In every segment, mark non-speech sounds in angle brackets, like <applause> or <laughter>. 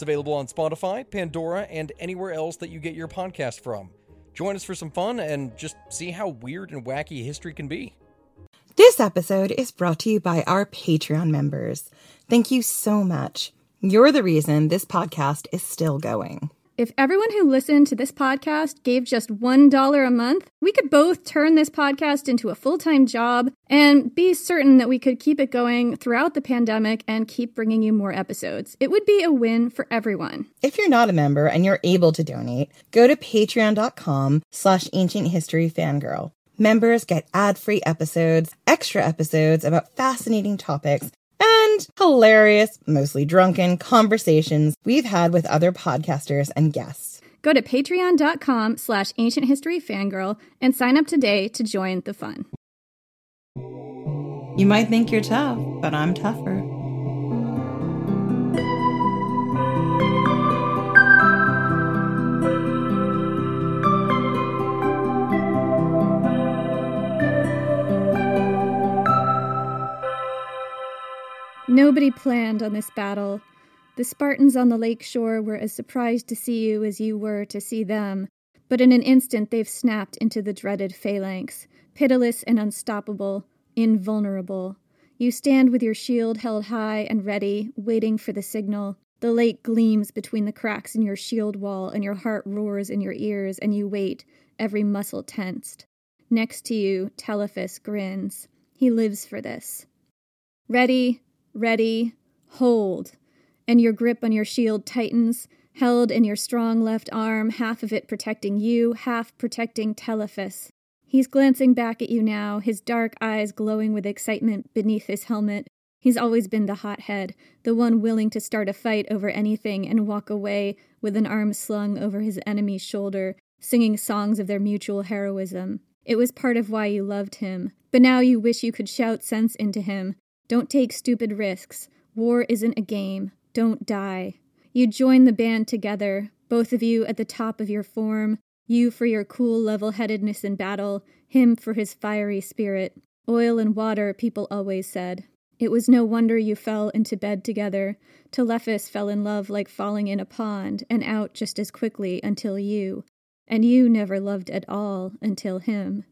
It's available on Spotify, Pandora, and anywhere else that you get your podcast from. Join us for some fun and just see how weird and wacky history can be. This episode is brought to you by our Patreon members. Thank you so much. You're the reason this podcast is still going. If everyone who listened to this podcast gave just $1 a month, we could both turn this podcast into a full time job and be certain that we could keep it going throughout the pandemic and keep bringing you more episodes. It would be a win for everyone. If you're not a member and you're able to donate, go to patreon.com slash ancient history fangirl. Members get ad-free episodes, extra episodes about fascinating topics, and hilarious, mostly drunken conversations we've had with other podcasters and guests. Go to patreon.com slash ancient history fangirl and sign up today to join the fun. You might think you're tough, but I'm tougher. Nobody planned on this battle. The Spartans on the lake shore were as surprised to see you as you were to see them, but in an instant they've snapped into the dreaded phalanx, pitiless and unstoppable, invulnerable. You stand with your shield held high and ready, waiting for the signal. The lake gleams between the cracks in your shield wall, and your heart roars in your ears, and you wait, every muscle tensed. Next to you, Telephus grins. He lives for this. Ready, ready, hold. And your grip on your shield tightens, held in your strong left arm, half of it protecting you, half protecting Telephus. He's glancing back at you now, his dark eyes glowing with excitement beneath his helmet. He's always been the hothead, the one willing to start a fight over anything and walk away with an arm slung over his enemy's shoulder, singing songs of their mutual heroism. It was part of why you loved him. But now you wish you could shout sense into him. Don't take stupid risks. War isn't a game. Don't die. You join the band together, both of you at the top of your form, you for your cool level headedness in battle, him for his fiery spirit. Oil and water, people always said. It was no wonder you fell into bed together. Telephus fell in love like falling in a pond, and out just as quickly until you. And you never loved at all until him.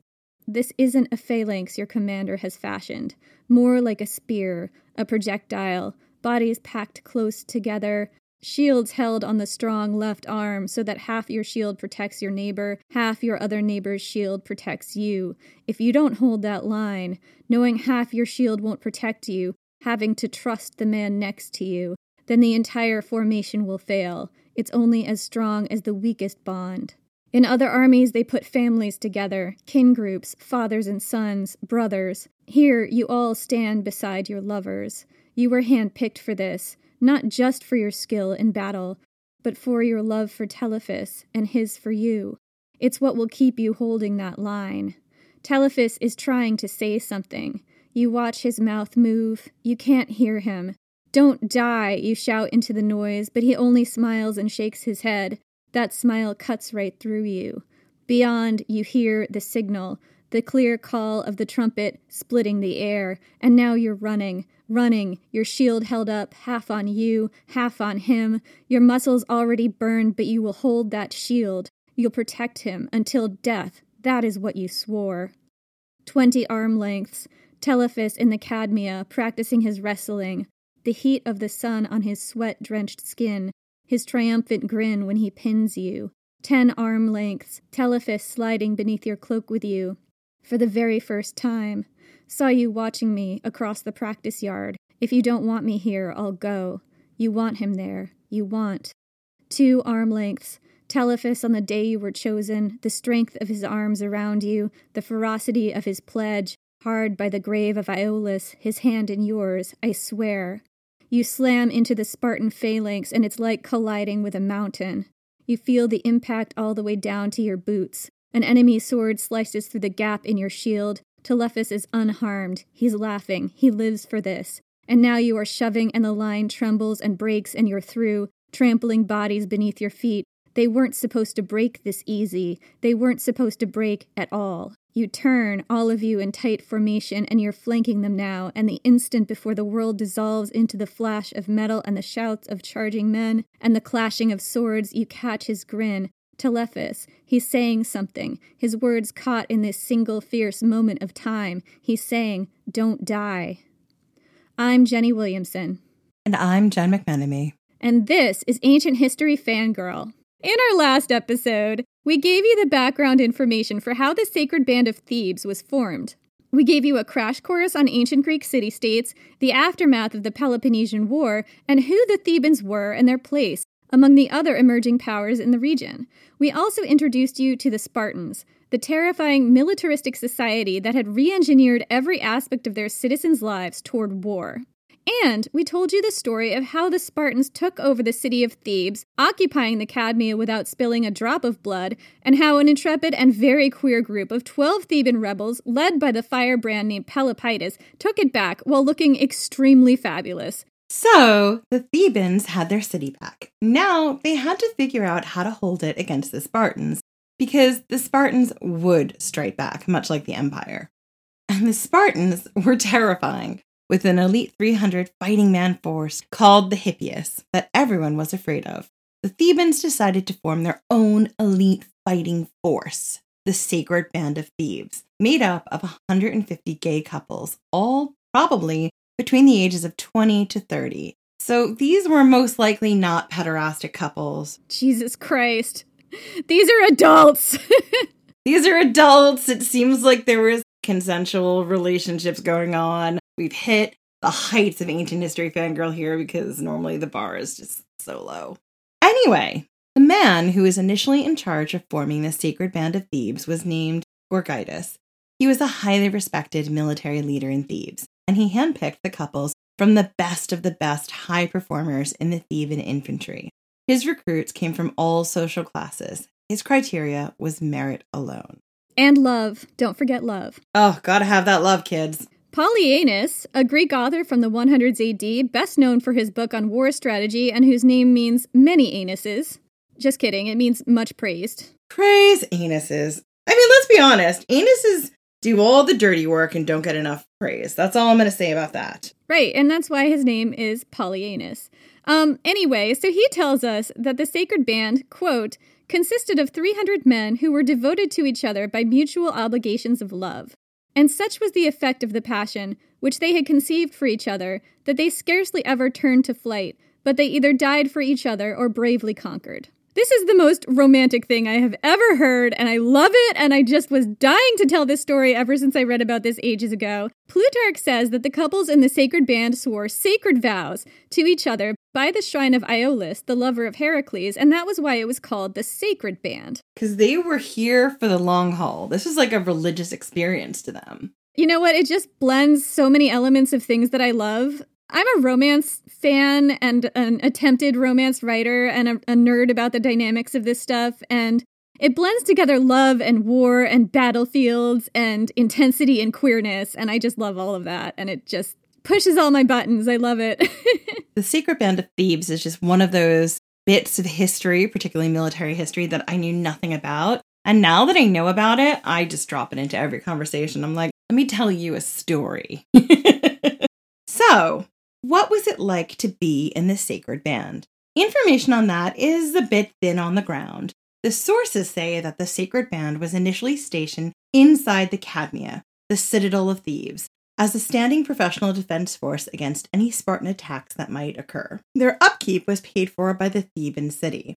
This isn't a phalanx your commander has fashioned, more like a spear, a projectile, bodies packed close together, shields held on the strong left arm so that half your shield protects your neighbor, half your other neighbor's shield protects you. If you don't hold that line, knowing half your shield won't protect you, having to trust the man next to you, then the entire formation will fail. It's only as strong as the weakest bond. In other armies, they put families together, kin groups, fathers and sons, brothers. Here, you all stand beside your lovers. You were handpicked for this, not just for your skill in battle, but for your love for Telephus and his for you. It's what will keep you holding that line. Telephus is trying to say something. You watch his mouth move. You can't hear him. Don't die, you shout into the noise, but he only smiles and shakes his head. That smile cuts right through you. Beyond, you hear the signal, the clear call of the trumpet splitting the air, and now you're running, running, your shield held up, half on you, half on him. Your muscles already burned, but you will hold that shield. You'll protect him until death. That is what you swore. Twenty arm lengths, Telephus in the Cadmea practicing his wrestling, the heat of the sun on his sweat drenched skin, his triumphant grin when he pins you, ten arm lengths, Telephus sliding beneath your cloak with you. For the very first time, saw you watching me across the practice yard. If you don't want me here, I'll go. You want him there. You want. Two arm lengths, Telephus on the day you were chosen, the strength of his arms around you, the ferocity of his pledge, hard by the grave of Iolaus, his hand in yours, I swear. You slam into the Spartan phalanx, and it's like colliding with a mountain. You feel the impact all the way down to your boots. An enemy sword slices through the gap in your shield. Telephus is unharmed. He's laughing. He lives for this. And now you are shoving, and the line trembles and breaks, and you're through, trampling bodies beneath your feet. They weren't supposed to break this easy. They weren't supposed to break at all. You turn, all of you in tight formation, and you're flanking them now, and the instant before the world dissolves into the flash of metal and the shouts of charging men and the clashing of swords, you catch his grin. Telephus, he's saying something, his words caught in this single fierce moment of time. He's saying, Don't die. I'm Jenny Williamson. And I'm Jen McMenemy. And this is Ancient History Fangirl. In our last episode, we gave you the background information for how the Sacred Band of Thebes was formed. We gave you a crash course on ancient Greek city states, the aftermath of the Peloponnesian War, and who the Thebans were and their place among the other emerging powers in the region. We also introduced you to the Spartans, the terrifying militaristic society that had re engineered every aspect of their citizens' lives toward war. And we told you the story of how the Spartans took over the city of Thebes, occupying the Cadmea without spilling a drop of blood, and how an intrepid and very queer group of 12 Theban rebels, led by the firebrand named Pelopidas, took it back while looking extremely fabulous. So, the Thebans had their city back. Now, they had to figure out how to hold it against the Spartans, because the Spartans would strike back, much like the Empire. And the Spartans were terrifying with an elite 300 fighting man force called the Hippeis that everyone was afraid of. The Thebans decided to form their own elite fighting force, the Sacred Band of Thebes, made up of 150 gay couples, all probably between the ages of 20 to 30. So these were most likely not pederastic couples. Jesus Christ. These are adults. <laughs> these are adults. It seems like there was consensual relationships going on. We've hit the heights of ancient history fangirl here because normally the bar is just so low. Anyway, the man who was initially in charge of forming the sacred band of Thebes was named Gorgidas. He was a highly respected military leader in Thebes, and he handpicked the couples from the best of the best high performers in the Theban infantry. His recruits came from all social classes. His criteria was merit alone. And love. Don't forget love. Oh, gotta have that love, kids. Polyaenus, a Greek author from the 100s AD, best known for his book on war strategy and whose name means many anuses. Just kidding, it means much praised. Praise anuses. I mean, let's be honest, anuses do all the dirty work and don't get enough praise. That's all I'm going to say about that. Right, and that's why his name is Polyaenus. Um, anyway, so he tells us that the sacred band, quote, consisted of 300 men who were devoted to each other by mutual obligations of love. And such was the effect of the passion which they had conceived for each other that they scarcely ever turned to flight, but they either died for each other or bravely conquered. This is the most romantic thing I have ever heard, and I love it, and I just was dying to tell this story ever since I read about this ages ago. Plutarch says that the couples in the sacred band swore sacred vows to each other by the shrine of Iolaus, the lover of Heracles, and that was why it was called the sacred band. Because they were here for the long haul. This was like a religious experience to them. You know what? It just blends so many elements of things that I love. I'm a romance fan and an attempted romance writer and a, a, nerd about the dynamics of this stuff. And it blends together love and war and battlefields and intensity and queerness. And I just love all of that. And it just pushes all my buttons. I love it. <laughs> the Sacred Band of Thebes is just one of those bits of history, particularly military history, that I knew nothing about. And now that I know about it, I just drop it into every conversation. I'm like, let me tell you a story. <laughs> so, what was it like to be in the sacred band? Information on that is a bit thin on the ground. The sources say that the sacred band was initially stationed inside the Cadmea, the citadel of Thebes, as a standing professional defense force against any Spartan attacks that might occur. Their upkeep was paid for by the Theban city,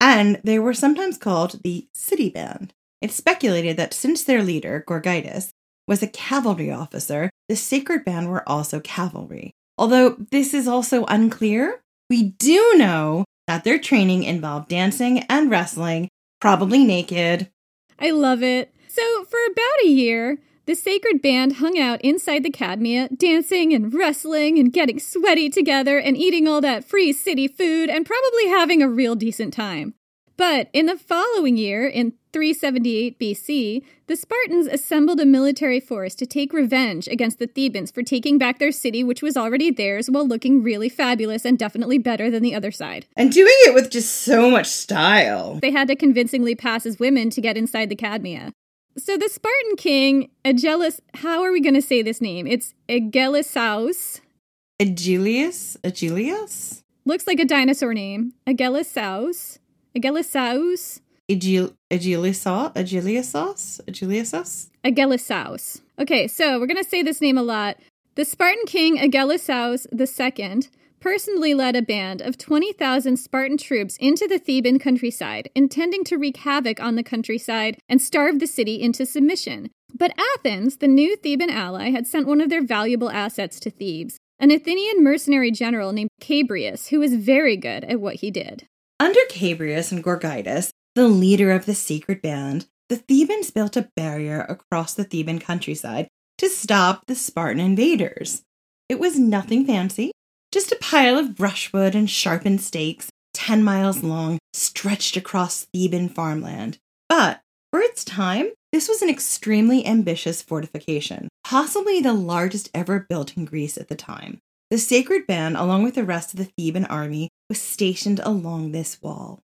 and they were sometimes called the City Band. It's speculated that since their leader, Gorgidas, was a cavalry officer, the Sacred Band were also cavalry. Although this is also unclear, we do know that their training involved dancing and wrestling, probably naked. I love it. So, for about a year, the sacred band hung out inside the Cadmea, dancing and wrestling and getting sweaty together and eating all that free city food and probably having a real decent time. But in the following year, in 378 BC, the Spartans assembled a military force to take revenge against the Thebans for taking back their city, which was already theirs, while looking really fabulous and definitely better than the other side. And doing it with just so much style. They had to convincingly pass as women to get inside the Cadmea. So the Spartan king, Agelus, how are we going to say this name? It's Agelasaus. Agilius? Agilius? Looks like a dinosaur name. Agelasaus. Agelasaus. Agil- Agilisaus? Agiliasaus? Agiliasaus? Agelasaus. Okay, so we're going to say this name a lot. The Spartan king Agelasaus II personally led a band of 20,000 Spartan troops into the Theban countryside, intending to wreak havoc on the countryside and starve the city into submission. But Athens, the new Theban ally, had sent one of their valuable assets to Thebes, an Athenian mercenary general named Chabrias, who was very good at what he did. Under Chabrias and Gorgidas, the leader of the sacred band, the Thebans built a barrier across the Theban countryside to stop the Spartan invaders. It was nothing fancy, just a pile of brushwood and sharpened stakes, 10 miles long, stretched across Theban farmland. But for its time, this was an extremely ambitious fortification, possibly the largest ever built in Greece at the time. The sacred band, along with the rest of the Theban army, was stationed along this wall.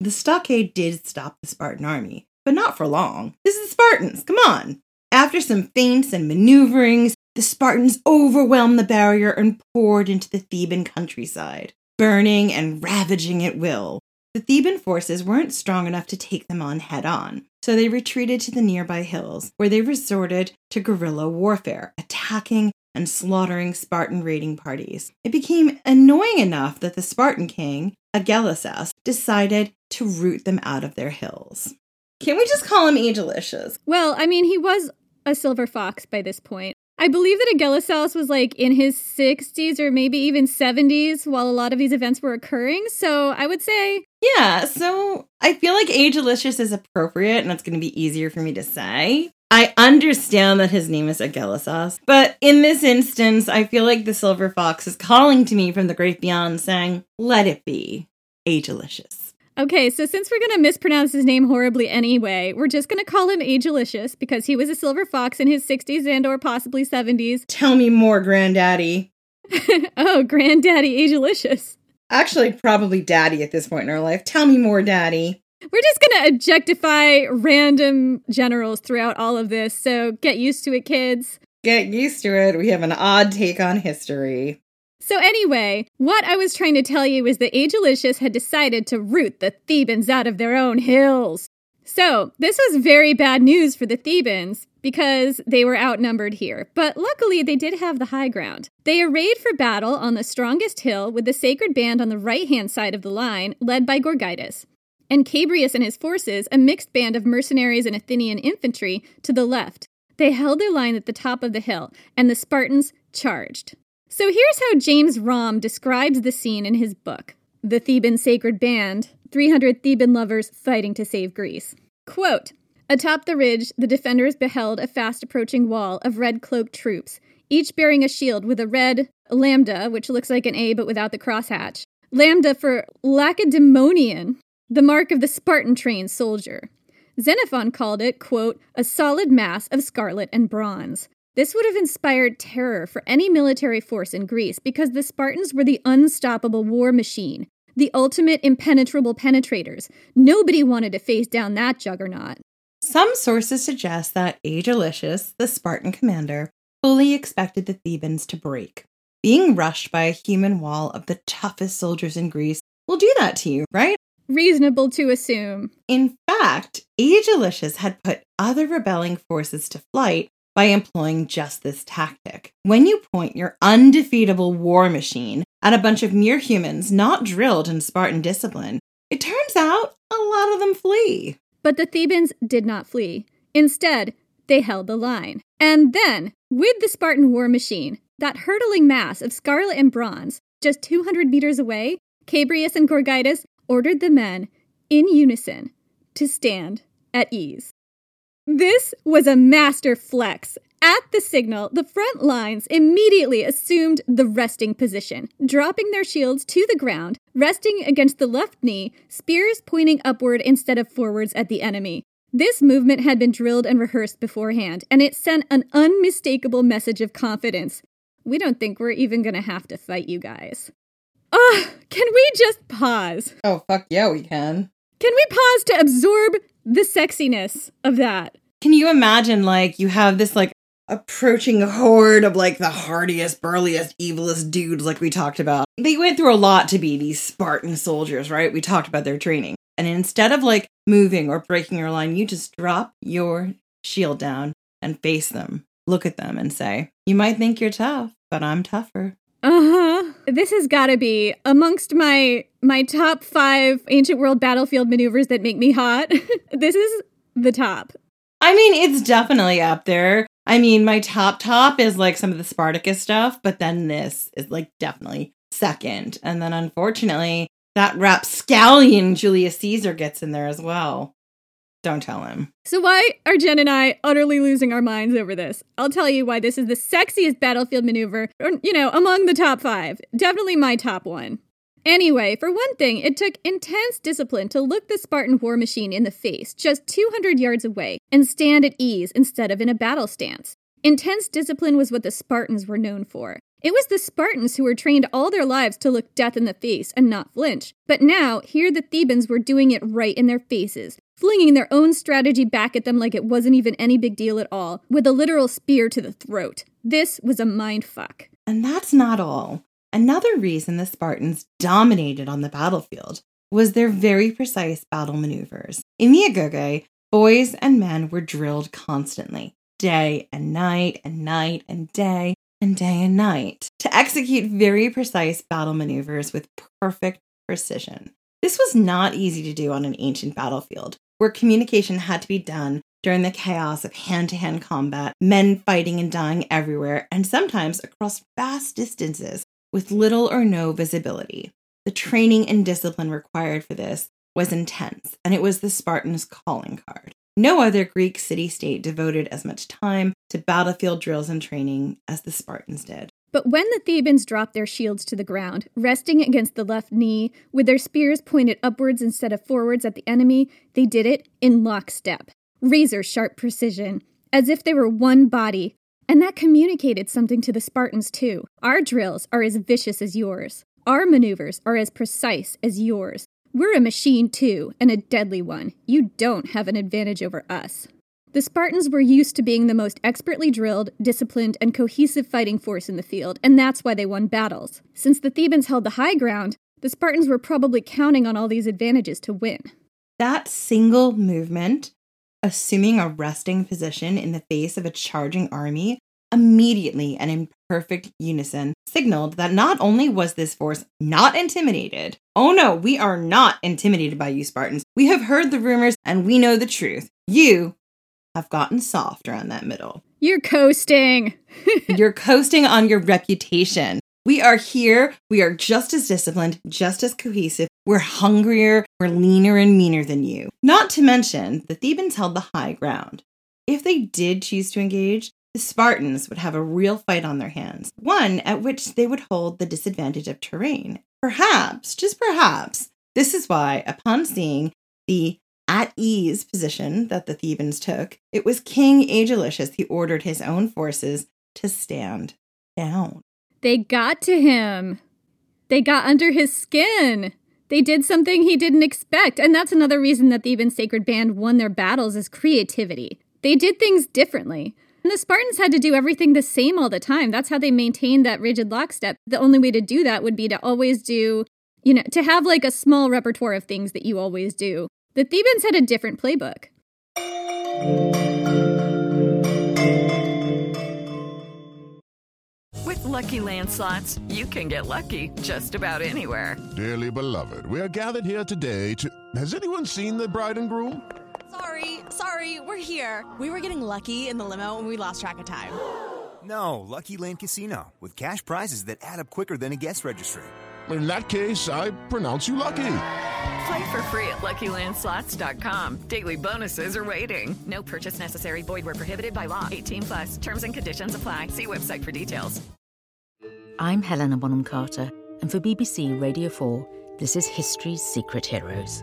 The stockade did stop the Spartan army, but not for long. This is the Spartans, come on! After some feints and maneuverings, the Spartans overwhelmed the barrier and poured into the Theban countryside, burning and ravaging at will. The Theban forces weren't strong enough to take them on head on, so they retreated to the nearby hills, where they resorted to guerrilla warfare, attacking and slaughtering Spartan raiding parties. It became annoying enough that the Spartan king, Agelasus, decided to root them out of their hills. Can we just call him Agelicious? Well, I mean, he was a silver fox by this point. I believe that Agelasaurus was like in his 60s or maybe even 70s while a lot of these events were occurring. So I would say. Yeah, so I feel like Agelicious is appropriate and it's going to be easier for me to say. I understand that his name is Agelasos, but in this instance, I feel like the Silver Fox is calling to me from the great beyond saying, let it be Agelicious. Okay, so since we're going to mispronounce his name horribly anyway, we're just going to call him Agelicious because he was a silver fox in his 60s and or possibly 70s. Tell me more, Granddaddy. <laughs> oh, Granddaddy Agelicious. Actually, probably Daddy at this point in our life. Tell me more, Daddy. We're just going to objectify random generals throughout all of this, so get used to it, kids. Get used to it. We have an odd take on history. So, anyway, what I was trying to tell you is that Agelicious had decided to root the Thebans out of their own hills. So, this was very bad news for the Thebans because they were outnumbered here. But luckily, they did have the high ground. They arrayed for battle on the strongest hill with the sacred band on the right hand side of the line, led by Gorgidas, and Chabrias and his forces, a mixed band of mercenaries and Athenian infantry, to the left. They held their line at the top of the hill, and the Spartans charged. So here's how James Romm describes the scene in his book, The Theban Sacred Band 300 Theban Lovers Fighting to Save Greece. Quote Atop the ridge, the defenders beheld a fast approaching wall of red cloaked troops, each bearing a shield with a red lambda, which looks like an A but without the crosshatch. Lambda for Lacedaemonian, the mark of the Spartan trained soldier. Xenophon called it, quote, a solid mass of scarlet and bronze. This would have inspired terror for any military force in Greece because the Spartans were the unstoppable war machine, the ultimate impenetrable penetrators. Nobody wanted to face down that juggernaut. Some sources suggest that Agelicious, the Spartan commander, fully expected the Thebans to break. Being rushed by a human wall of the toughest soldiers in Greece will do that to you, right? Reasonable to assume. In fact, Agelicious had put other rebelling forces to flight by employing just this tactic. When you point your undefeatable war machine at a bunch of mere humans not drilled in Spartan discipline, it turns out a lot of them flee. But the Thebans did not flee. Instead, they held the line. And then, with the Spartan war machine, that hurtling mass of scarlet and bronze, just 200 meters away, Chabrias and Gorgidas ordered the men, in unison, to stand at ease. This was a master flex. At the signal, the front lines immediately assumed the resting position, dropping their shields to the ground, resting against the left knee, spears pointing upward instead of forwards at the enemy. This movement had been drilled and rehearsed beforehand, and it sent an unmistakable message of confidence. We don't think we're even gonna have to fight you guys. Ah, can we just pause? Oh, fuck yeah, we can. Can we pause to absorb the sexiness of that? Can you imagine, like, you have this, like, approaching horde of, like, the hardiest, burliest, evilest dudes, like we talked about? They went through a lot to be these Spartan soldiers, right? We talked about their training. And instead of, like, moving or breaking your line, you just drop your shield down and face them. Look at them and say, You might think you're tough, but I'm tougher. Uh-huh. This has got to be amongst my my top 5 ancient world battlefield maneuvers that make me hot. <laughs> this is the top. I mean, it's definitely up there. I mean, my top top is like some of the Spartacus stuff, but then this is like definitely second. And then unfortunately, that rapscallion Julius Caesar gets in there as well. Don't tell him. So why are Jen and I utterly losing our minds over this? I'll tell you why this is the sexiest battlefield maneuver, or you know, among the top 5. Definitely my top one. Anyway, for one thing, it took intense discipline to look the Spartan war machine in the face just 200 yards away and stand at ease instead of in a battle stance. Intense discipline was what the Spartans were known for. It was the Spartans who were trained all their lives to look death in the face and not flinch. But now, here the Thebans were doing it right in their faces, flinging their own strategy back at them like it wasn't even any big deal at all, with a literal spear to the throat. This was a mind fuck. And that's not all. Another reason the Spartans dominated on the battlefield was their very precise battle maneuvers. In the Agoge, boys and men were drilled constantly, day and night and night and day and day and night, to execute very precise battle maneuvers with perfect precision. This was not easy to do on an ancient battlefield, where communication had to be done during the chaos of hand to hand combat, men fighting and dying everywhere, and sometimes across vast distances with little or no visibility. The training and discipline required for this was intense, and it was the Spartans' calling card. No other Greek city state devoted as much time to battlefield drills and training as the Spartans did. But when the Thebans dropped their shields to the ground, resting against the left knee, with their spears pointed upwards instead of forwards at the enemy, they did it in lockstep, razor sharp precision, as if they were one body. And that communicated something to the Spartans, too. Our drills are as vicious as yours. Our maneuvers are as precise as yours. We're a machine, too, and a deadly one. You don't have an advantage over us. The Spartans were used to being the most expertly drilled, disciplined, and cohesive fighting force in the field, and that's why they won battles. Since the Thebans held the high ground, the Spartans were probably counting on all these advantages to win. That single movement, assuming a resting position in the face of a charging army, immediately and perfect unison signaled that not only was this force not intimidated, oh no, we are not intimidated by you, Spartans. We have heard the rumors and we know the truth. You have gotten soft around that middle. You're coasting. <laughs> You're coasting on your reputation. We are here. We are just as disciplined, just as cohesive. We're hungrier, we're leaner and meaner than you. Not to mention, the Thebans held the high ground. If they did choose to engage, the Spartans would have a real fight on their hands, one at which they would hold the disadvantage of terrain. Perhaps, just perhaps, this is why, upon seeing the at ease position that the Thebans took, it was King Agelicious who ordered his own forces to stand down. They got to him. They got under his skin. They did something he didn't expect. And that's another reason that the Theban Sacred Band won their battles is creativity. They did things differently. And the Spartans had to do everything the same all the time. That's how they maintained that rigid lockstep. The only way to do that would be to always do, you know, to have like a small repertoire of things that you always do. The Thebans had a different playbook. With Lucky Land slots, you can get lucky just about anywhere. Dearly beloved, we are gathered here today to. Has anyone seen the bride and groom? Sorry, sorry, we're here. We were getting lucky in the limo and we lost track of time. No, Lucky Land Casino, with cash prizes that add up quicker than a guest registry. In that case, I pronounce you lucky. Play for free at LuckyLandSlots.com. Daily bonuses are waiting. No purchase necessary. Void where prohibited by law. 18 plus. Terms and conditions apply. See website for details. I'm Helena Bonham Carter, and for BBC Radio 4, this is History's Secret Heroes,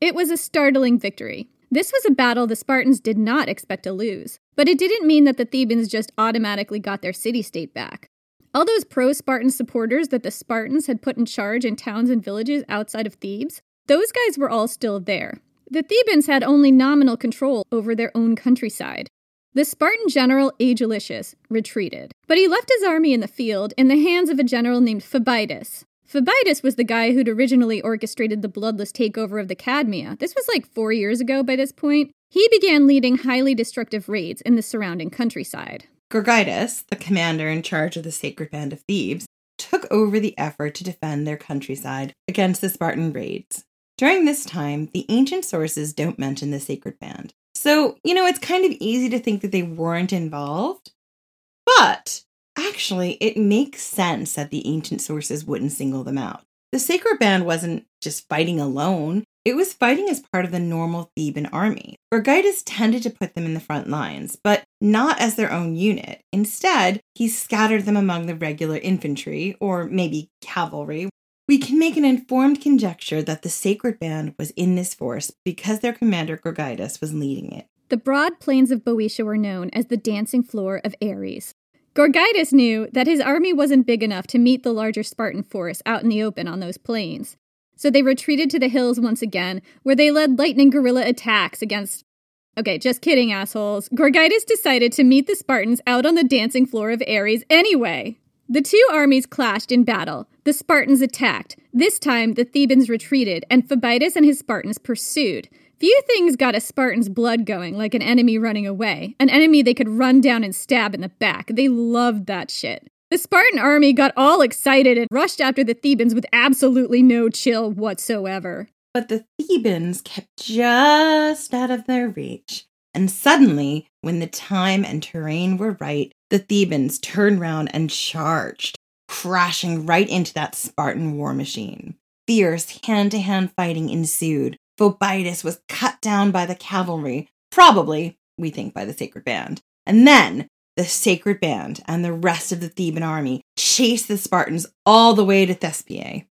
It was a startling victory. This was a battle the Spartans did not expect to lose, but it didn't mean that the Thebans just automatically got their city state back. All those pro Spartan supporters that the Spartans had put in charge in towns and villages outside of Thebes, those guys were all still there. The Thebans had only nominal control over their own countryside. The Spartan general Agelicious retreated, but he left his army in the field in the hands of a general named Phoebidas. Phoebidas was the guy who'd originally orchestrated the bloodless takeover of the Cadmea. This was like four years ago by this point. He began leading highly destructive raids in the surrounding countryside. Gorgidas, the commander in charge of the sacred band of Thebes, took over the effort to defend their countryside against the Spartan raids. During this time, the ancient sources don't mention the sacred band. So, you know, it's kind of easy to think that they weren't involved. But actually, it makes sense that the ancient sources wouldn't single them out. The sacred band wasn't just fighting alone, it was fighting as part of the normal Theban army. Gorgidas tended to put them in the front lines, but not as their own unit. Instead, he scattered them among the regular infantry, or maybe cavalry. We can make an informed conjecture that the sacred band was in this force because their commander Gorgidas was leading it. The broad plains of Boeotia were known as the dancing floor of Ares. Gorgidas knew that his army wasn't big enough to meet the larger Spartan force out in the open on those plains. So they retreated to the hills once again, where they led lightning guerrilla attacks against. Okay, just kidding, assholes. Gorgidas decided to meet the Spartans out on the dancing floor of Ares anyway. The two armies clashed in battle. The Spartans attacked. This time, the Thebans retreated, and Phoebidas and his Spartans pursued. Few things got a Spartan's blood going like an enemy running away, an enemy they could run down and stab in the back. They loved that shit. The Spartan army got all excited and rushed after the Thebans with absolutely no chill whatsoever. But the Thebans kept just out of their reach. And suddenly, when the time and terrain were right, the Thebans turned round and charged, crashing right into that Spartan war machine. Fierce hand to hand fighting ensued. Phoebidas was cut down by the cavalry, probably, we think, by the sacred band. And then the sacred band and the rest of the Theban army chased the Spartans all the way to Thespiae.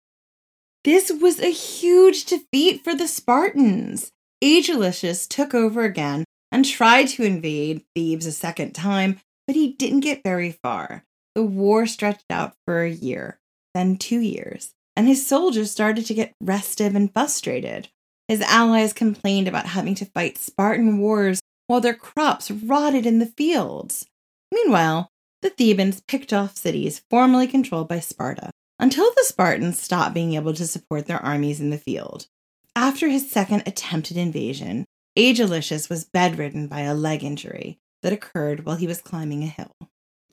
This was a huge defeat for the Spartans. Agelicious took over again and tried to invade Thebes a second time, but he didn't get very far. The war stretched out for a year, then two years, and his soldiers started to get restive and frustrated. His allies complained about having to fight Spartan wars while their crops rotted in the fields. Meanwhile, the Thebans picked off cities formerly controlled by Sparta until the Spartans stopped being able to support their armies in the field. After his second attempted invasion, Agelicious was bedridden by a leg injury that occurred while he was climbing a hill.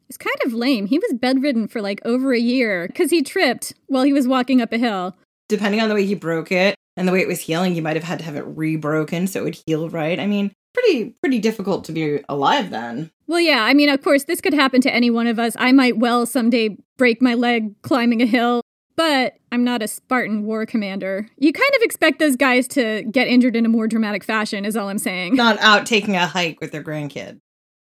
It's kind of lame. He was bedridden for like over a year because he tripped while he was walking up a hill. Depending on the way he broke it and the way it was healing, you might have had to have it rebroken so it would heal right. I mean, pretty pretty difficult to be alive then. Well, yeah, I mean, of course, this could happen to any one of us. I might well someday break my leg climbing a hill, but I'm not a Spartan war commander. You kind of expect those guys to get injured in a more dramatic fashion, is all I'm saying. Not out taking a hike with their grandkid.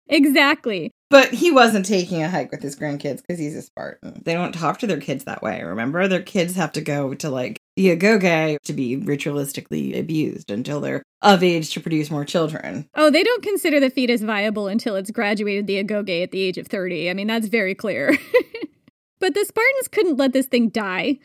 Exactly. But he wasn't taking a hike with his grandkids because he's a Spartan. They don't talk to their kids that way, remember? Their kids have to go to like the agoge to be ritualistically abused until they're of age to produce more children. Oh, they don't consider the fetus viable until it's graduated the agoge at the age of 30. I mean, that's very clear. <laughs> But the Spartans couldn't let this thing die.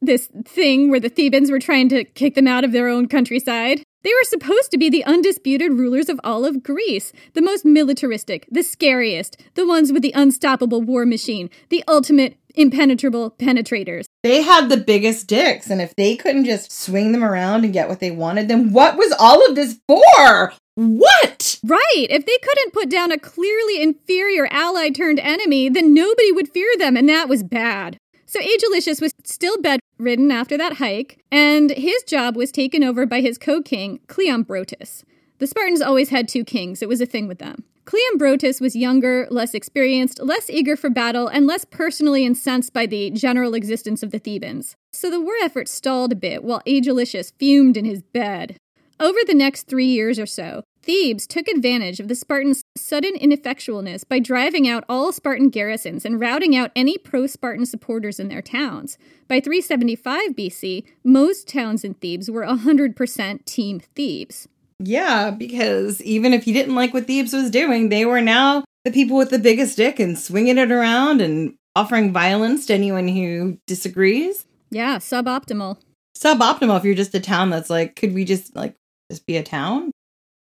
This thing where the Thebans were trying to kick them out of their own countryside. They were supposed to be the undisputed rulers of all of Greece, the most militaristic, the scariest, the ones with the unstoppable war machine, the ultimate impenetrable penetrators. They had the biggest dicks, and if they couldn't just swing them around and get what they wanted, then what was all of this for? What? Right. If they couldn't put down a clearly inferior ally turned enemy, then nobody would fear them, and that was bad. So Agelicious was still bedridden after that hike, and his job was taken over by his co-king, Cleombrotus. The Spartans always had two kings, it was a thing with them. Cleombrotus was younger, less experienced, less eager for battle, and less personally incensed by the general existence of the Thebans. So the war effort stalled a bit while Agelicious fumed in his bed. Over the next three years or so, Thebes took advantage of the Spartans' sudden ineffectualness by driving out all Spartan garrisons and routing out any pro Spartan supporters in their towns. By 375 BC, most towns in Thebes were 100% Team Thebes. Yeah, because even if you didn't like what Thebes was doing, they were now the people with the biggest dick and swinging it around and offering violence to anyone who disagrees. Yeah, suboptimal. Suboptimal if you're just a town that's like, could we just like just be a town?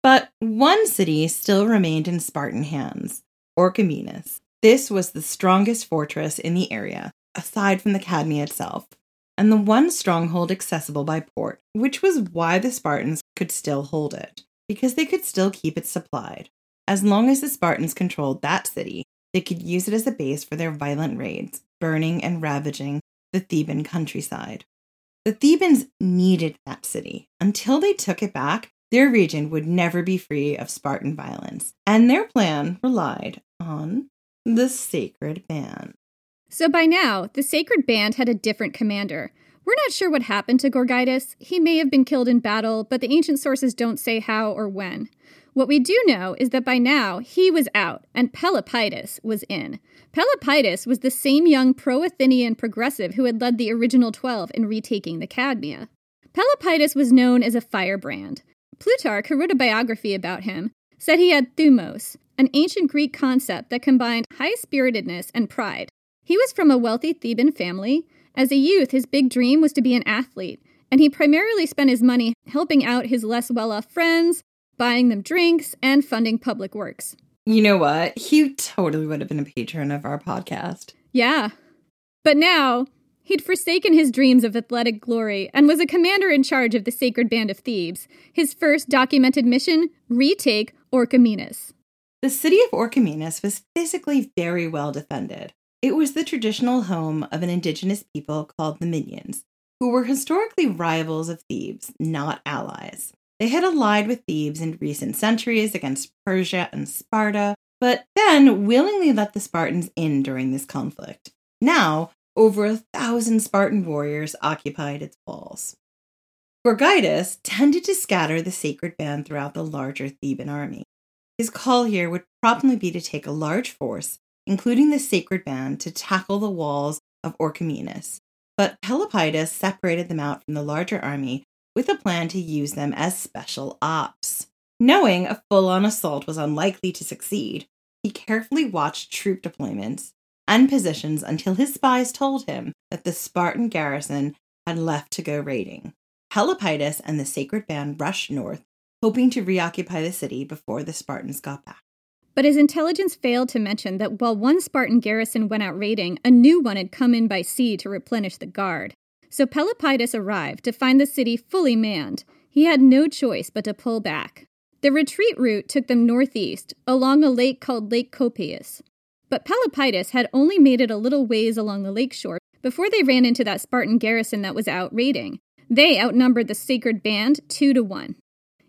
But one city still remained in Spartan hands Orchomenus. This was the strongest fortress in the area, aside from the Cadmea itself, and the one stronghold accessible by port, which was why the Spartans could still hold it, because they could still keep it supplied. As long as the Spartans controlled that city, they could use it as a base for their violent raids, burning and ravaging the Theban countryside. The Thebans needed that city. Until they took it back, their region would never be free of Spartan violence, and their plan relied on the Sacred Band. So by now, the Sacred Band had a different commander. We're not sure what happened to Gorgidas. He may have been killed in battle, but the ancient sources don't say how or when. What we do know is that by now he was out and Pelopidas was in. Pelopidas was the same young pro Athenian progressive who had led the original 12 in retaking the Cadmea. Pelopidas was known as a firebrand. Plutarch, who wrote a biography about him, said he had thumos, an ancient Greek concept that combined high spiritedness and pride. He was from a wealthy Theban family. As a youth, his big dream was to be an athlete, and he primarily spent his money helping out his less well off friends, buying them drinks, and funding public works. You know what? He totally would have been a patron of our podcast. Yeah. But now, he'd forsaken his dreams of athletic glory and was a commander in charge of the Sacred Band of Thebes. His first documented mission retake Orchomenus. The city of Orchomenus was physically very well defended. It was the traditional home of an indigenous people called the Minyans, who were historically rivals of Thebes, not allies. They had allied with Thebes in recent centuries against Persia and Sparta, but then willingly let the Spartans in during this conflict. Now, over a thousand Spartan warriors occupied its walls. Gorgidas tended to scatter the sacred band throughout the larger Theban army. His call here would probably be to take a large force, including the sacred band, to tackle the walls of Orchomenus. But Pelopidas separated them out from the larger army with a plan to use them as special ops. Knowing a full on assault was unlikely to succeed, he carefully watched troop deployments and positions until his spies told him that the Spartan garrison had left to go raiding. Pelopidas and the sacred band rushed north, hoping to reoccupy the city before the Spartans got back. But his intelligence failed to mention that while one Spartan garrison went out raiding, a new one had come in by sea to replenish the guard. So Pelopidas arrived to find the city fully manned. He had no choice but to pull back. The retreat route took them northeast, along a lake called Lake Copais. But Pelopidas had only made it a little ways along the lake shore before they ran into that Spartan garrison that was out raiding. They outnumbered the sacred band two to one.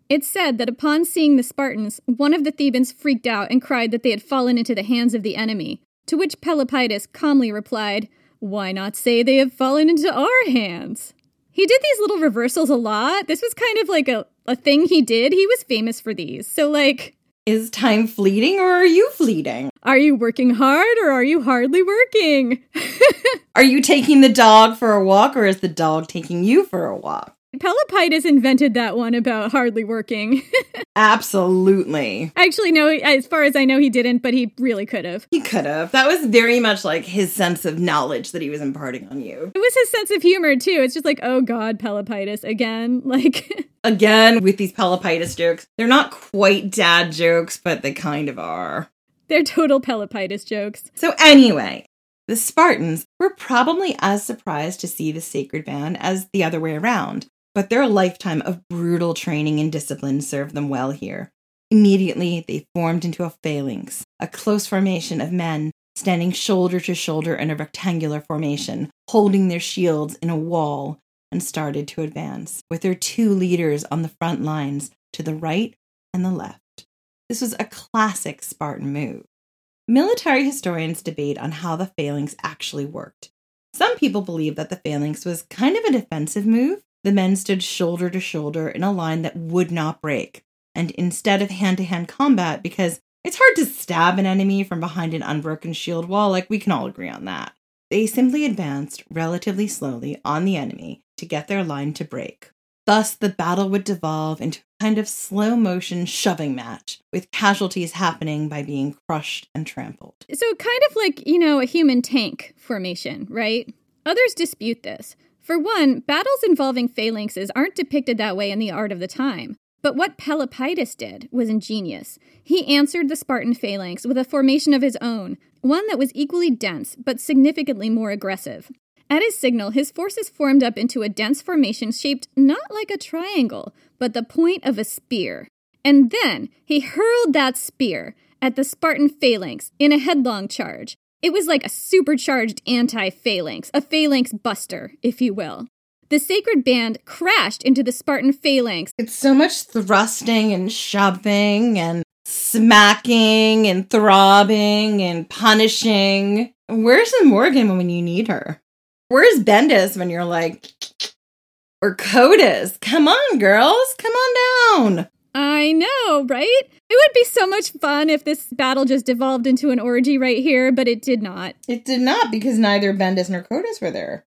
It's said that upon seeing the Spartans, one of the Thebans freaked out and cried that they had fallen into the hands of the enemy, to which Pelopidas calmly replied, Why not say they have fallen into our hands? He did these little reversals a lot. This was kind of like a, a thing he did. He was famous for these. So, like, is time fleeting or are you fleeting? Are you working hard or are you hardly working? <laughs> are you taking the dog for a walk or is the dog taking you for a walk? Pelopidas invented that one about hardly working. <laughs> Absolutely. Actually, no, as far as I know, he didn't, but he really could have. He could have. That was very much like his sense of knowledge that he was imparting on you. It was his sense of humor, too. It's just like, oh God, Pelopidas again. <laughs> Like, Again, with these Pelopidas jokes, they're not quite dad jokes, but they kind of are. they're total Pelopidas jokes. So, anyway, the Spartans were probably as surprised to see the sacred band as the other way around, but their lifetime of brutal training and discipline served them well here. Immediately, they formed into a phalanx, a close formation of men standing shoulder to shoulder in a rectangular formation, holding their shields in a wall, and started to advance, with their two leaders on the front lines to the right and the left. This was a classic Spartan move. Military historians debate on how the phalanx actually worked. Some people believe that the phalanx was kind of a defensive move. The men stood shoulder to shoulder in a line that would not break. And instead of hand to hand combat, because it's hard to stab an enemy from behind an unbroken shield wall, like we can all agree on that, they simply advanced relatively slowly on the enemy to get their line to break. Thus, the battle would devolve into a kind of slow motion shoving match, with casualties happening by being crushed and trampled. So, kind of like, you know, a human tank formation, right? Others dispute this. For one, battles involving phalanxes aren't depicted that way in the art of the time. But what Pelopidas did was ingenious. He answered the Spartan phalanx with a formation of his own, one that was equally dense but significantly more aggressive. At his signal, his forces formed up into a dense formation shaped not like a triangle, but the point of a spear. And then he hurled that spear at the Spartan phalanx in a headlong charge. It was like a supercharged anti phalanx, a phalanx buster, if you will. The sacred band crashed into the Spartan phalanx. It's so much thrusting and shoving and smacking and throbbing and punishing. Where's Morgan when you need her? Where's Bendis when you're like, or Codas? Come on, girls, come on down. I know, right? It would be so much fun if this battle just devolved into an orgy right here, but it did not. It did not because neither Bendis nor Codas were there.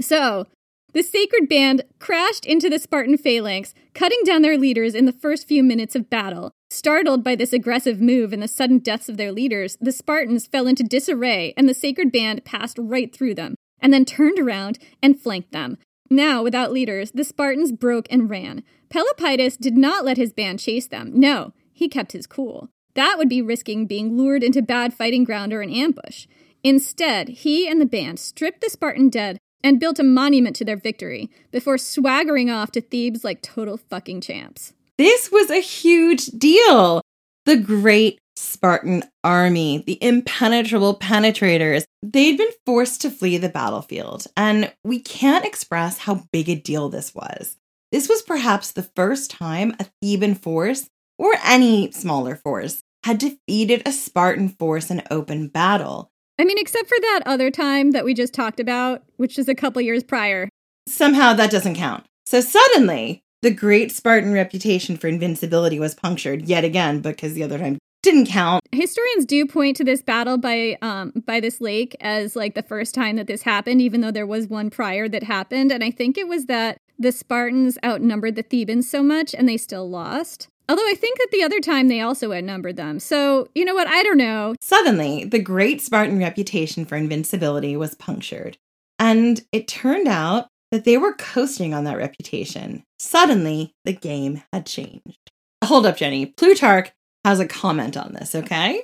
So, the sacred band crashed into the Spartan phalanx, cutting down their leaders in the first few minutes of battle. Startled by this aggressive move and the sudden deaths of their leaders, the Spartans fell into disarray and the sacred band passed right through them, and then turned around and flanked them. Now, without leaders, the Spartans broke and ran. Pelopidas did not let his band chase them. No, he kept his cool. That would be risking being lured into bad fighting ground or an ambush. Instead, he and the band stripped the Spartan dead and built a monument to their victory before swaggering off to Thebes like total fucking champs. This was a huge deal. The great Spartan army, the impenetrable penetrators, they'd been forced to flee the battlefield, and we can't express how big a deal this was. This was perhaps the first time a Theban force, or any smaller force, had defeated a Spartan force in open battle. I mean, except for that other time that we just talked about, which is a couple years prior. Somehow that doesn't count. So suddenly, the great Spartan reputation for invincibility was punctured yet again because the other time didn't count. Historians do point to this battle by um, by this lake as like the first time that this happened, even though there was one prior that happened, and I think it was that the Spartans outnumbered the Thebans so much and they still lost. Although I think that the other time they also outnumbered them. So, you know what? I don't know. Suddenly, the great Spartan reputation for invincibility was punctured. And it turned out that they were coasting on that reputation. Suddenly, the game had changed. Hold up, Jenny. Plutarch has a comment on this, okay?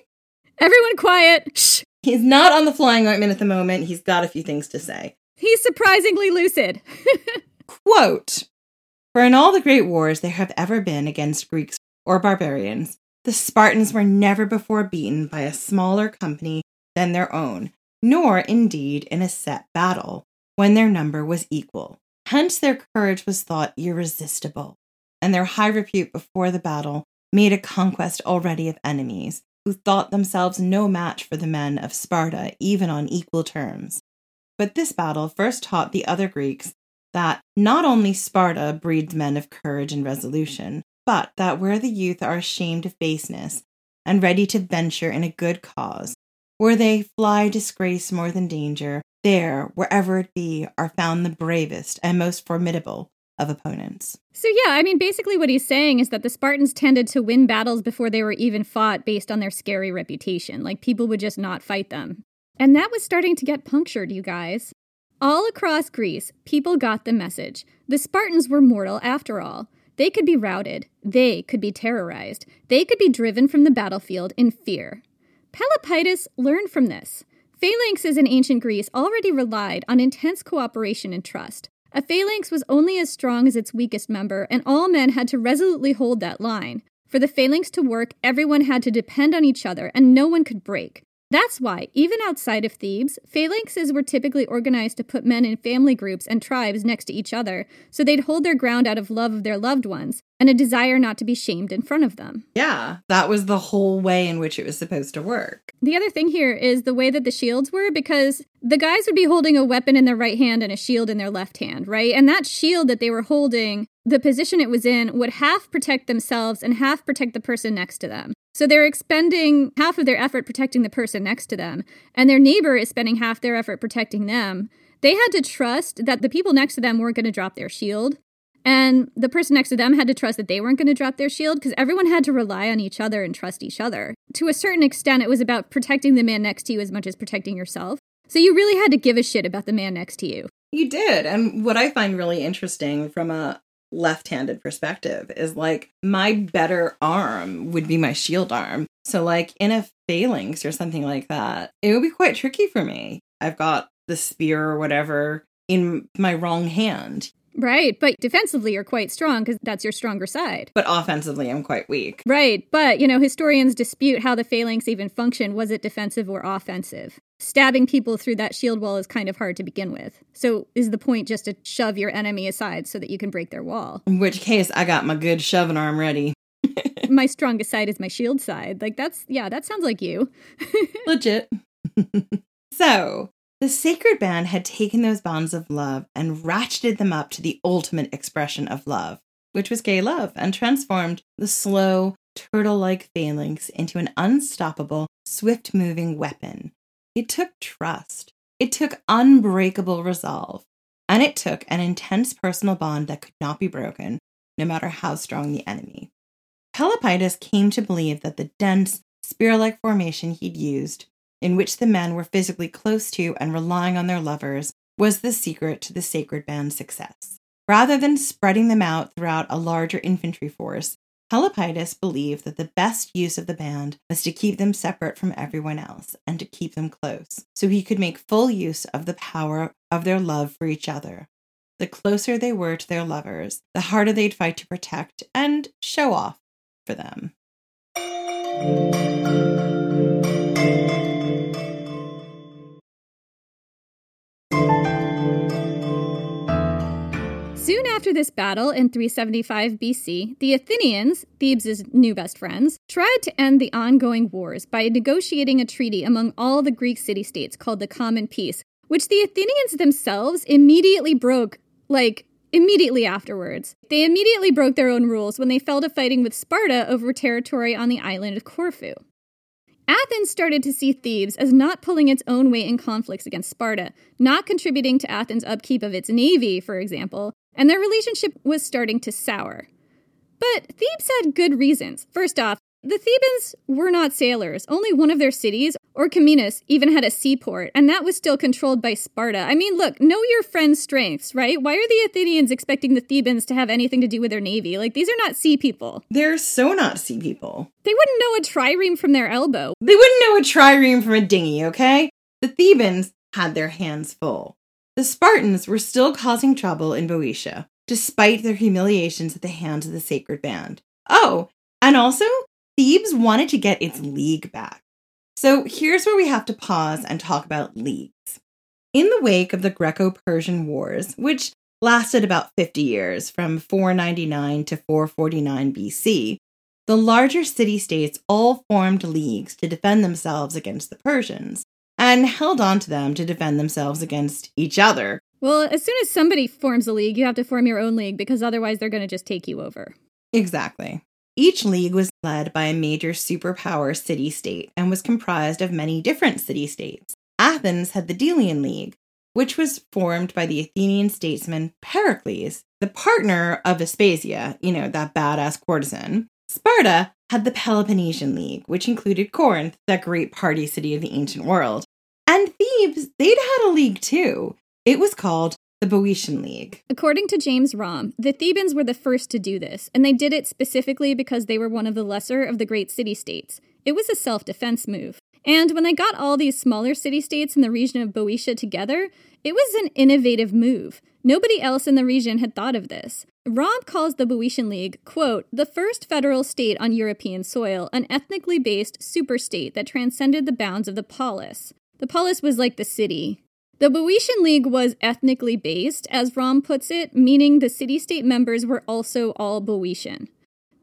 Everyone quiet. Shh. He's not on the flying ointment at the moment. He's got a few things to say. He's surprisingly lucid. <laughs> Quote For in all the great wars there have ever been against Greeks or barbarians, the Spartans were never before beaten by a smaller company than their own, nor indeed in a set battle, when their number was equal. Hence their courage was thought irresistible, and their high repute before the battle made a conquest already of enemies, who thought themselves no match for the men of Sparta, even on equal terms. But this battle first taught the other Greeks that not only Sparta breeds men of courage and resolution, but that where the youth are ashamed of baseness and ready to venture in a good cause, where they fly disgrace more than danger, there, wherever it be, are found the bravest and most formidable, of opponents. So, yeah, I mean, basically what he's saying is that the Spartans tended to win battles before they were even fought based on their scary reputation. Like, people would just not fight them. And that was starting to get punctured, you guys. All across Greece, people got the message. The Spartans were mortal after all. They could be routed. They could be terrorized. They could be driven from the battlefield in fear. Pelopidas learned from this. Phalanxes in ancient Greece already relied on intense cooperation and trust. A phalanx was only as strong as its weakest member, and all men had to resolutely hold that line. For the phalanx to work, everyone had to depend on each other, and no one could break. That's why, even outside of Thebes, phalanxes were typically organized to put men in family groups and tribes next to each other, so they'd hold their ground out of love of their loved ones and a desire not to be shamed in front of them. Yeah, that was the whole way in which it was supposed to work. The other thing here is the way that the shields were, because the guys would be holding a weapon in their right hand and a shield in their left hand, right? And that shield that they were holding, the position it was in, would half protect themselves and half protect the person next to them. So they're expending half of their effort protecting the person next to them, and their neighbor is spending half their effort protecting them. They had to trust that the people next to them weren't going to drop their shield. And the person next to them had to trust that they weren't going to drop their shield because everyone had to rely on each other and trust each other. To a certain extent, it was about protecting the man next to you as much as protecting yourself. So you really had to give a shit about the man next to you. You did. And what I find really interesting from a left handed perspective is like my better arm would be my shield arm. So, like in a phalanx or something like that, it would be quite tricky for me. I've got the spear or whatever in my wrong hand. Right, but defensively you're quite strong because that's your stronger side. But offensively, I'm quite weak. Right, but you know, historians dispute how the phalanx even functioned. Was it defensive or offensive? Stabbing people through that shield wall is kind of hard to begin with. So, is the point just to shove your enemy aside so that you can break their wall? In which case, I got my good shoving arm ready. <laughs> <laughs> my strongest side is my shield side. Like, that's, yeah, that sounds like you. <laughs> Legit. so, the sacred band had taken those bonds of love and ratcheted them up to the ultimate expression of love, which was gay love, and transformed the slow, turtle like phalanx into an unstoppable, swift moving weapon. It took trust, it took unbreakable resolve, and it took an intense personal bond that could not be broken, no matter how strong the enemy. Pelopidas came to believe that the dense, spear like formation he'd used in which the men were physically close to and relying on their lovers, was the secret to the sacred band's success. Rather than spreading them out throughout a larger infantry force, Pelopidas believed that the best use of the band was to keep them separate from everyone else and to keep them close, so he could make full use of the power of their love for each other. The closer they were to their lovers, the harder they'd fight to protect and show off for them. After this battle in 375 BC, the Athenians, Thebes' new best friends, tried to end the ongoing wars by negotiating a treaty among all the Greek city states called the Common Peace, which the Athenians themselves immediately broke, like, immediately afterwards. They immediately broke their own rules when they fell to fighting with Sparta over territory on the island of Corfu. Athens started to see Thebes as not pulling its own weight in conflicts against Sparta, not contributing to Athens' upkeep of its navy, for example, and their relationship was starting to sour. But Thebes had good reasons. First off, the Thebans were not sailors. Only one of their cities, Orchomenus, even had a seaport, and that was still controlled by Sparta. I mean, look, know your friend's strengths, right? Why are the Athenians expecting the Thebans to have anything to do with their navy? Like, these are not sea people. They're so not sea people. They wouldn't know a trireme from their elbow. They wouldn't know a trireme from a dinghy, okay? The Thebans had their hands full. The Spartans were still causing trouble in Boeotia, despite their humiliations at the hands of the sacred band. Oh, and also, Thebes wanted to get its league back. So here's where we have to pause and talk about leagues. In the wake of the Greco Persian Wars, which lasted about 50 years from 499 to 449 BC, the larger city states all formed leagues to defend themselves against the Persians and held on to them to defend themselves against each other. Well, as soon as somebody forms a league, you have to form your own league because otherwise they're going to just take you over. Exactly. Each league was led by a major superpower city state and was comprised of many different city states. Athens had the Delian League, which was formed by the Athenian statesman Pericles, the partner of Aspasia, you know, that badass courtesan. Sparta had the Peloponnesian League, which included Corinth, that great party city of the ancient world. And Thebes, they'd had a league too. It was called the Boeotian League. According to James Romm, the Thebans were the first to do this, and they did it specifically because they were one of the lesser of the great city states. It was a self defense move. And when they got all these smaller city states in the region of Boeotia together, it was an innovative move. Nobody else in the region had thought of this. Romm calls the Boeotian League, quote, the first federal state on European soil, an ethnically based superstate that transcended the bounds of the polis. The polis was like the city. The Boeotian League was ethnically based, as Romm puts it, meaning the city state members were also all Boeotian.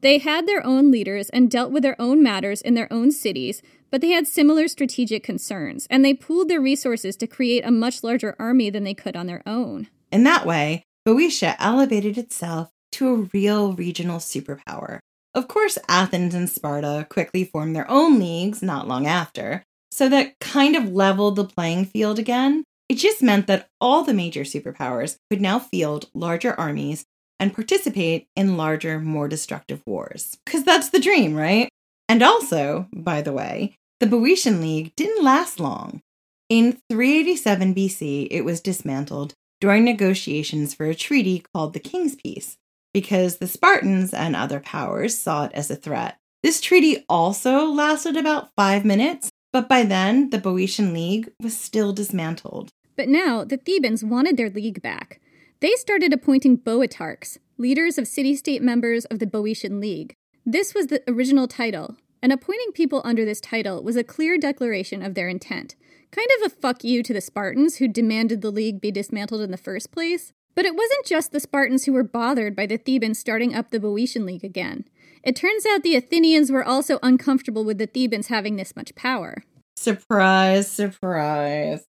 They had their own leaders and dealt with their own matters in their own cities, but they had similar strategic concerns, and they pooled their resources to create a much larger army than they could on their own. In that way, Boeotia elevated itself to a real regional superpower. Of course, Athens and Sparta quickly formed their own leagues not long after, so that kind of leveled the playing field again. It just meant that all the major superpowers could now field larger armies and participate in larger, more destructive wars. Because that's the dream, right? And also, by the way, the Boeotian League didn't last long. In 387 BC, it was dismantled during negotiations for a treaty called the King's Peace, because the Spartans and other powers saw it as a threat. This treaty also lasted about five minutes, but by then the Boeotian League was still dismantled. But now the Thebans wanted their league back. They started appointing boeotarchs, leaders of city state members of the Boeotian League. This was the original title, and appointing people under this title was a clear declaration of their intent. Kind of a fuck you to the Spartans who demanded the League be dismantled in the first place. But it wasn't just the Spartans who were bothered by the Thebans starting up the Boeotian League again. It turns out the Athenians were also uncomfortable with the Thebans having this much power. Surprise, surprise.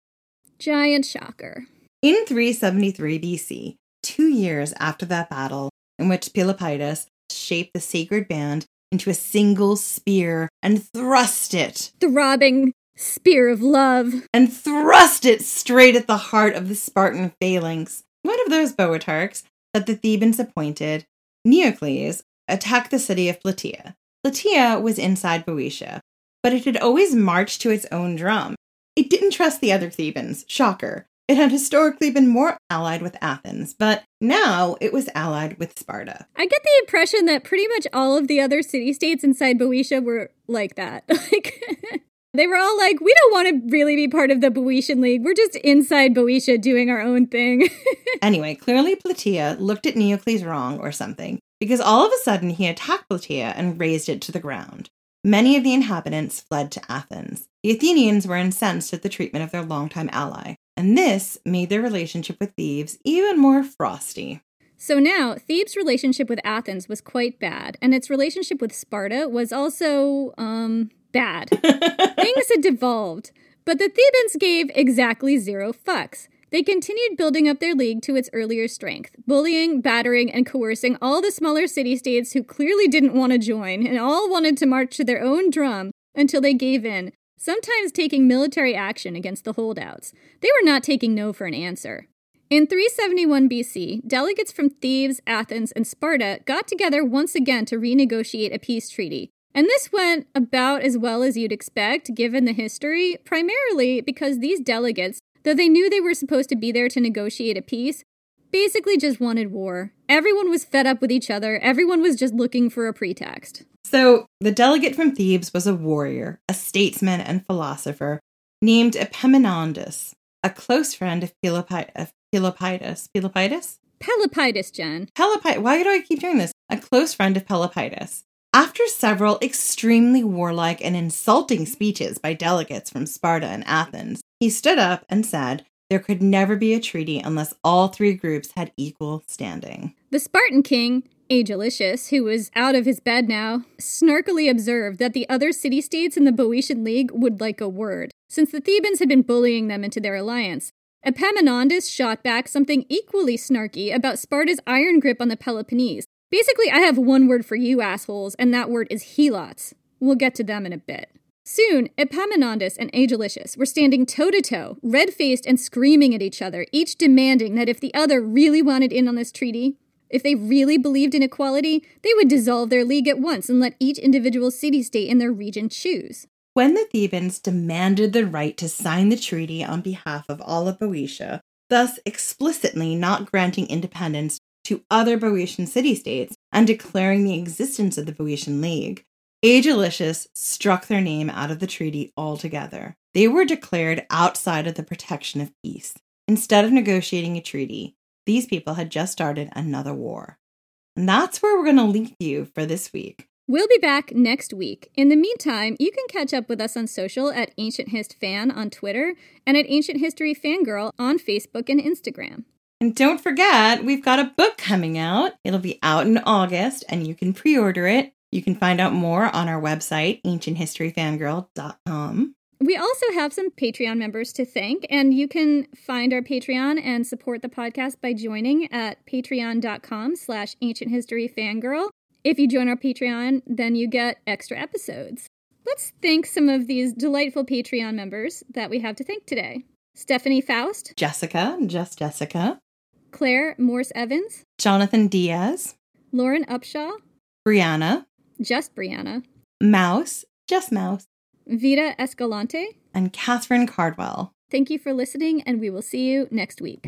Giant shocker. In 373 BC, two years after that battle, in which Pelopidas shaped the sacred band into a single spear and thrust it. Throbbing spear of love. And thrust it straight at the heart of the Spartan phalanx. One of those boeotarchs that the Thebans appointed, Neocles, attacked the city of Plataea. Plataea was inside Boeotia, but it had always marched to its own drum. It didn't trust the other Thebans. Shocker. It had historically been more allied with Athens, but now it was allied with Sparta. I get the impression that pretty much all of the other city states inside Boeotia were like that. <laughs> Like <laughs> they were all like, we don't want to really be part of the Boeotian League. We're just inside Boeotia doing our own thing. <laughs> anyway, clearly Plataea looked at Neocles wrong or something, because all of a sudden he attacked Plataea and razed it to the ground. Many of the inhabitants fled to Athens. The Athenians were incensed at the treatment of their longtime ally, and this made their relationship with Thebes even more frosty. So now, Thebes' relationship with Athens was quite bad, and its relationship with Sparta was also, um, bad. <laughs> Things had devolved, but the Thebans gave exactly zero fucks. They continued building up their league to its earlier strength, bullying, battering, and coercing all the smaller city states who clearly didn't want to join and all wanted to march to their own drum until they gave in, sometimes taking military action against the holdouts. They were not taking no for an answer. In 371 BC, delegates from Thebes, Athens, and Sparta got together once again to renegotiate a peace treaty. And this went about as well as you'd expect, given the history, primarily because these delegates Though they knew they were supposed to be there to negotiate a peace, basically just wanted war. Everyone was fed up with each other, everyone was just looking for a pretext. So, the delegate from Thebes was a warrior, a statesman, and philosopher named Epaminondas, a close friend of, Pelopi- of Pelopidas. Pelopidas? Pelopidas, Jen. Pelopidas. Why do I keep doing this? A close friend of Pelopidas. After several extremely warlike and insulting speeches by delegates from Sparta and Athens, he stood up and said there could never be a treaty unless all three groups had equal standing. The Spartan king, Agelicious, who was out of his bed now, snarkily observed that the other city states in the Boeotian League would like a word, since the Thebans had been bullying them into their alliance. Epaminondas shot back something equally snarky about Sparta's iron grip on the Peloponnese, Basically, I have one word for you assholes, and that word is helots. We'll get to them in a bit. Soon, Epaminondas and Agelicious were standing toe to toe, red faced and screaming at each other, each demanding that if the other really wanted in on this treaty, if they really believed in equality, they would dissolve their league at once and let each individual city state in their region choose. When the Thebans demanded the right to sign the treaty on behalf of all of Boeotia, thus explicitly not granting independence to other Boeotian city states and declaring the existence of the Boeotian League, Agelicious struck their name out of the treaty altogether. They were declared outside of the protection of peace. Instead of negotiating a treaty, these people had just started another war. And that's where we're going to leave you for this week. We'll be back next week. In the meantime, you can catch up with us on social at Ancient Hist Fan on Twitter and at Ancient History Fangirl on Facebook and Instagram. And don't forget, we've got a book coming out. It'll be out in August and you can pre order it. You can find out more on our website, ancienthistoryfangirl.com. We also have some Patreon members to thank, and you can find our Patreon and support the podcast by joining at patreon.com slash ancienthistoryfangirl. If you join our Patreon, then you get extra episodes. Let's thank some of these delightful Patreon members that we have to thank today. Stephanie Faust, Jessica, just Jessica, Claire Morse Evans, Jonathan Diaz, Lauren Upshaw, Brianna, just Brianna, Mouse, just Mouse, Vita Escalante, and Catherine Cardwell. Thank you for listening, and we will see you next week.